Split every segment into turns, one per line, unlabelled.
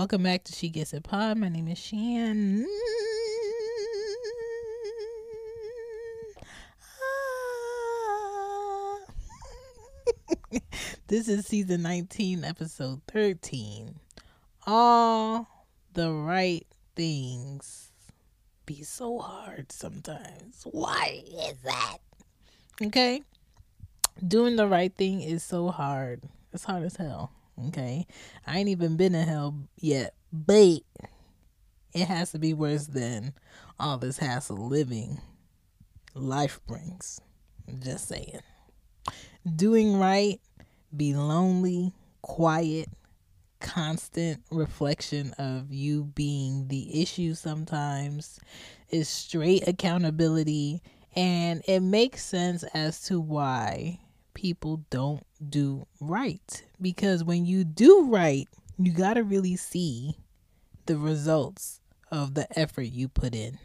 Welcome back to She Gets It Pod. My name is Shan. this is season 19, episode 13. All the right things be so hard sometimes. Why is that? Okay? Doing the right thing is so hard. It's hard as hell. Okay? I ain't even been in hell yet, but it has to be worse than all this hassle living life brings. Just saying. Doing right, be lonely, quiet, constant reflection of you being the issue sometimes is straight accountability and it makes sense as to why people don't do right. Because when you do right you got to really see the results of the effort you put in.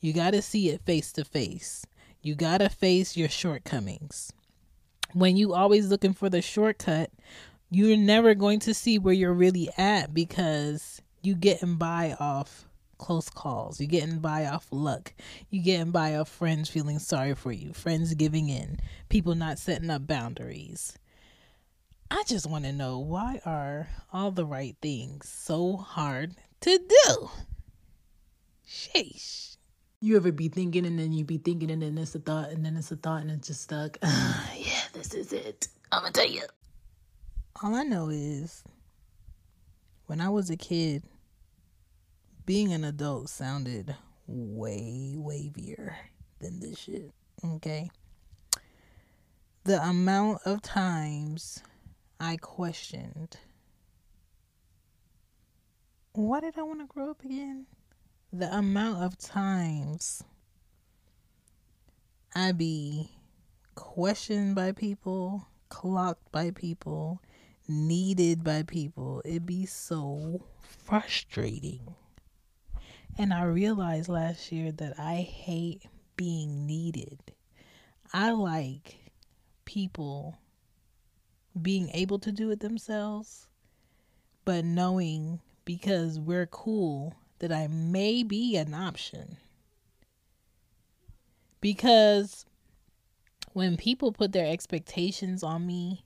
You got to see it face to face. You got to face your shortcomings. When you always looking for the shortcut you're never going to see where you're really at because you getting by off close calls. You're getting by off luck. You're getting by off friends feeling sorry for you, friends giving in, people not setting up boundaries. I just want to know why are all the right things so hard to do? Sheesh. You ever be thinking and then you be thinking and then it's a thought and then it's a thought and it's just stuck. yeah, this is it. I'm gonna tell you all I know is when I was a kid, being an adult sounded way wavier than this shit. Okay. The amount of times I questioned why did I want to grow up again? The amount of times I be questioned by people, clocked by people, needed by people. It'd be so frustrating. And I realized last year that I hate being needed. I like people being able to do it themselves, but knowing because we're cool that I may be an option. Because when people put their expectations on me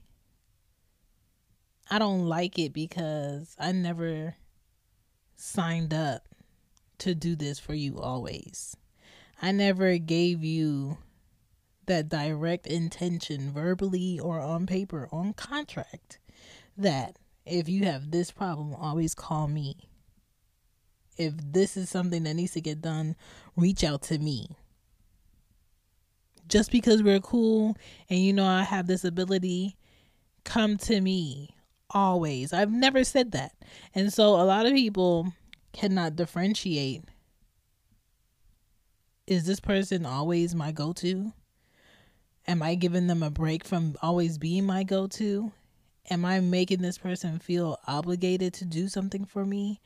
I don't like it because I never signed up to do this for you always. I never gave you that direct intention, verbally or on paper, on contract, that if you have this problem, always call me. If this is something that needs to get done, reach out to me. Just because we're cool and you know I have this ability, come to me always. I've never said that. And so a lot of people cannot differentiate is this person always my go to? Am I giving them a break from always being my go to? Am I making this person feel obligated to do something for me?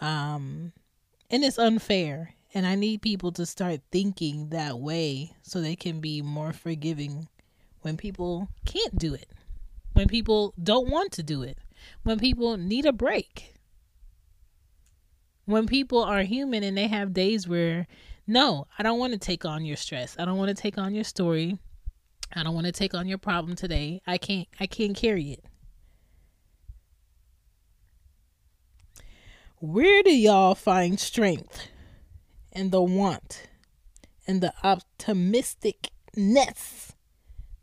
Um, and it's unfair. And I need people to start thinking that way so they can be more forgiving when people can't do it when people don't want to do it, when people need a break, when people are human and they have days where, no, I don't want to take on your stress. I don't want to take on your story. I don't want to take on your problem today. I can't I can't carry it. Where do y'all find strength and the want and the optimisticness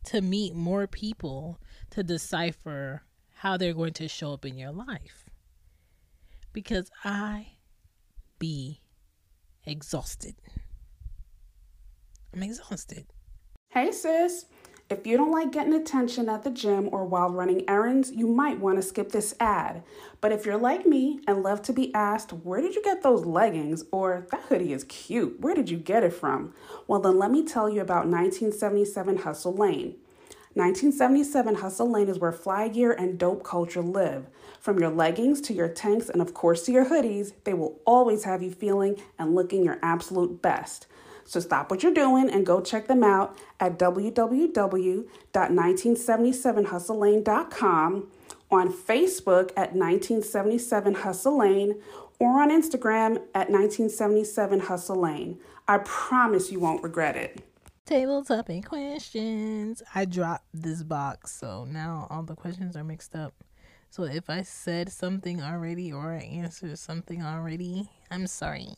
to meet more people to decipher how they're going to show up in your life. Because I be exhausted. I'm exhausted.
Hey, sis. If you don't like getting attention at the gym or while running errands, you might want to skip this ad. But if you're like me and love to be asked, where did you get those leggings? Or that hoodie is cute, where did you get it from? Well, then let me tell you about 1977 Hustle Lane. 1977 Hustle Lane is where fly gear and dope culture live. From your leggings to your tanks and, of course, to your hoodies, they will always have you feeling and looking your absolute best. So stop what you're doing and go check them out at www.1977hustleLane.com on Facebook at 1977 Hustle Lane or on Instagram at 1977 Hustle Lane. I promise you won't regret it.
Table topping questions. I dropped this box, so now all the questions are mixed up. So if I said something already or I answered something already, I'm sorry.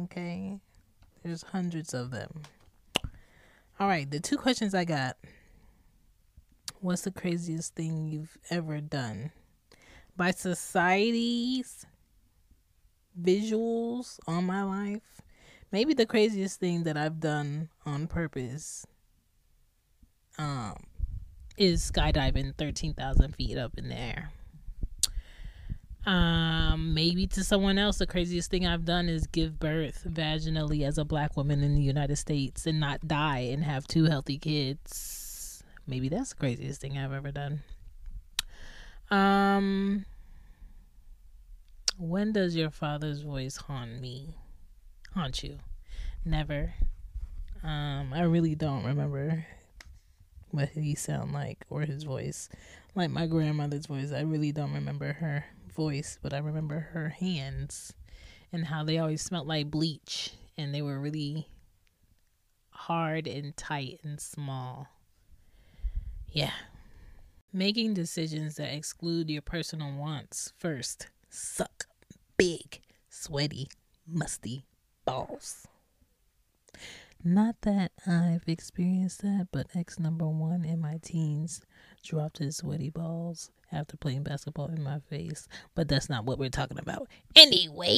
Okay? There's hundreds of them. All right, the two questions I got. What's the craziest thing you've ever done? By society's visuals on my life, maybe the craziest thing that I've done on purpose um is skydiving 13,000 feet up in the air. Um, maybe to someone else, the craziest thing I've done is give birth vaginally as a black woman in the United States and not die and have two healthy kids. Maybe that's the craziest thing I've ever done. Um, when does your father's voice haunt me? Haunt you? Never. Um, I really don't remember what he sound like or his voice. Like my grandmother's voice, I really don't remember her voice, but I remember her hands and how they always smelled like bleach and they were really hard and tight and small. Yeah. Making decisions that exclude your personal wants first suck big, sweaty, musty balls. Not that I've experienced that, but ex number one in my teens dropped his sweaty balls after playing basketball in my face. But that's not what we're talking about. Anyway,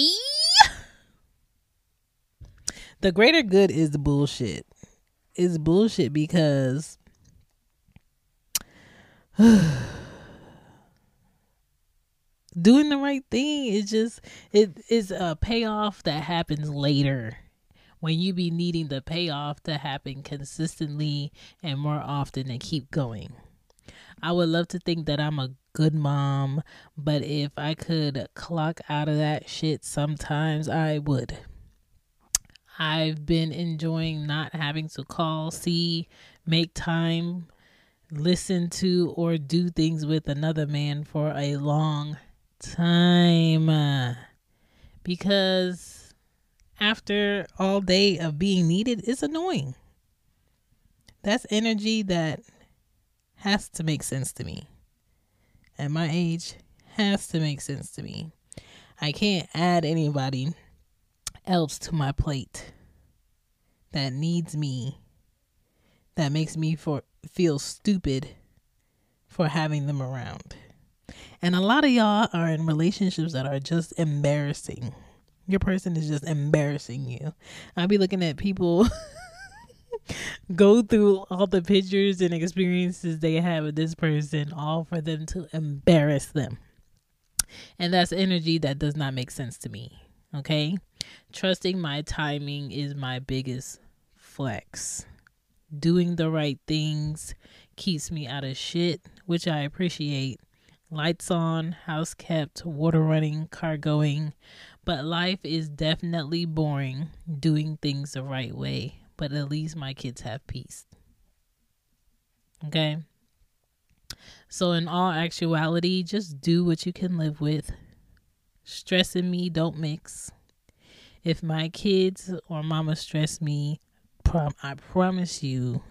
the greater good is bullshit. It's bullshit because doing the right thing is just it is a payoff that happens later when you be needing the payoff to happen consistently and more often and keep going. I would love to think that I'm a good mom, but if I could clock out of that shit sometimes, I would. I've been enjoying not having to call, see, make time, listen to, or do things with another man for a long time. Because after all day of being needed, is annoying. That's energy that has to make sense to me. At my age, has to make sense to me. I can't add anybody else to my plate that needs me, that makes me for feel stupid for having them around. And a lot of y'all are in relationships that are just embarrassing. Your person is just embarrassing you. I'll be looking at people go through all the pictures and experiences they have with this person, all for them to embarrass them. And that's energy that does not make sense to me. Okay? Trusting my timing is my biggest flex. Doing the right things keeps me out of shit, which I appreciate. Lights on, house kept, water running, car going. But life is definitely boring doing things the right way but at least my kids have peace. Okay? So, in all actuality, just do what you can live with. Stress and me don't mix. If my kids or mama stress me, prom- I promise you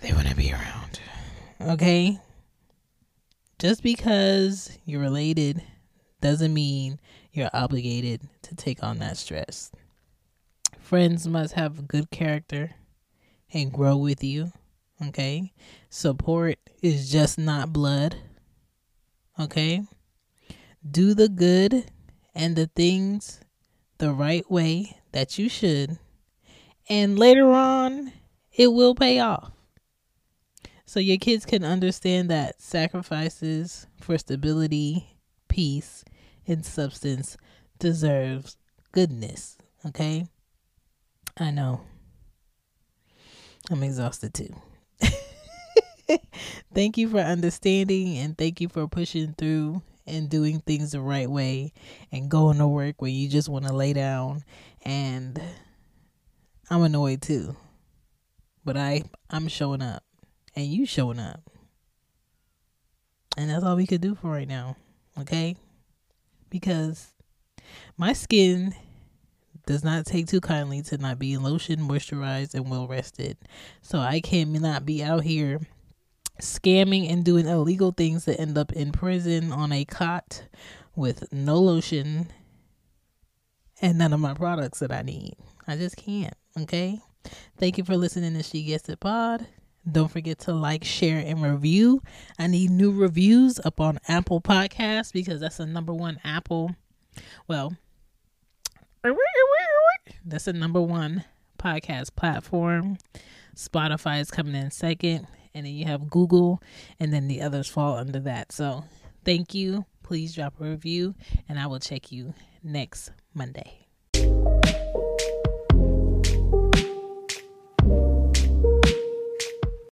they wouldn't be around. Okay? Just because you're related doesn't mean you're obligated to take on that stress. Friends must have good character and grow with you. Okay. Support is just not blood. Okay. Do the good and the things the right way that you should. And later on, it will pay off. So your kids can understand that sacrifices for stability, peace, and substance deserves goodness. Okay? I know. I'm exhausted too. thank you for understanding and thank you for pushing through and doing things the right way and going to work when you just want to lay down and I'm annoyed too. But I I'm showing up and you showing up. And that's all we could do for right now. Okay? Because my skin does not take too kindly to not being lotion, moisturized, and well rested. So I can not be out here scamming and doing illegal things that end up in prison on a cot with no lotion and none of my products that I need. I just can't. Okay. Thank you for listening to She Gets It Pod. Don't forget to like, share, and review. I need new reviews up on Apple Podcasts because that's the number one Apple. Well, that's the number one podcast platform. Spotify is coming in second, and then you have Google, and then the others fall under that. So, thank you. Please drop a review, and I will check you next Monday.